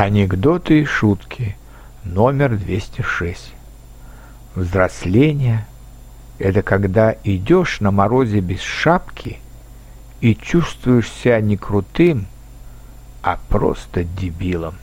Анекдоты и шутки. Номер 206. Взросление – это когда идешь на морозе без шапки и чувствуешь себя не крутым, а просто дебилом.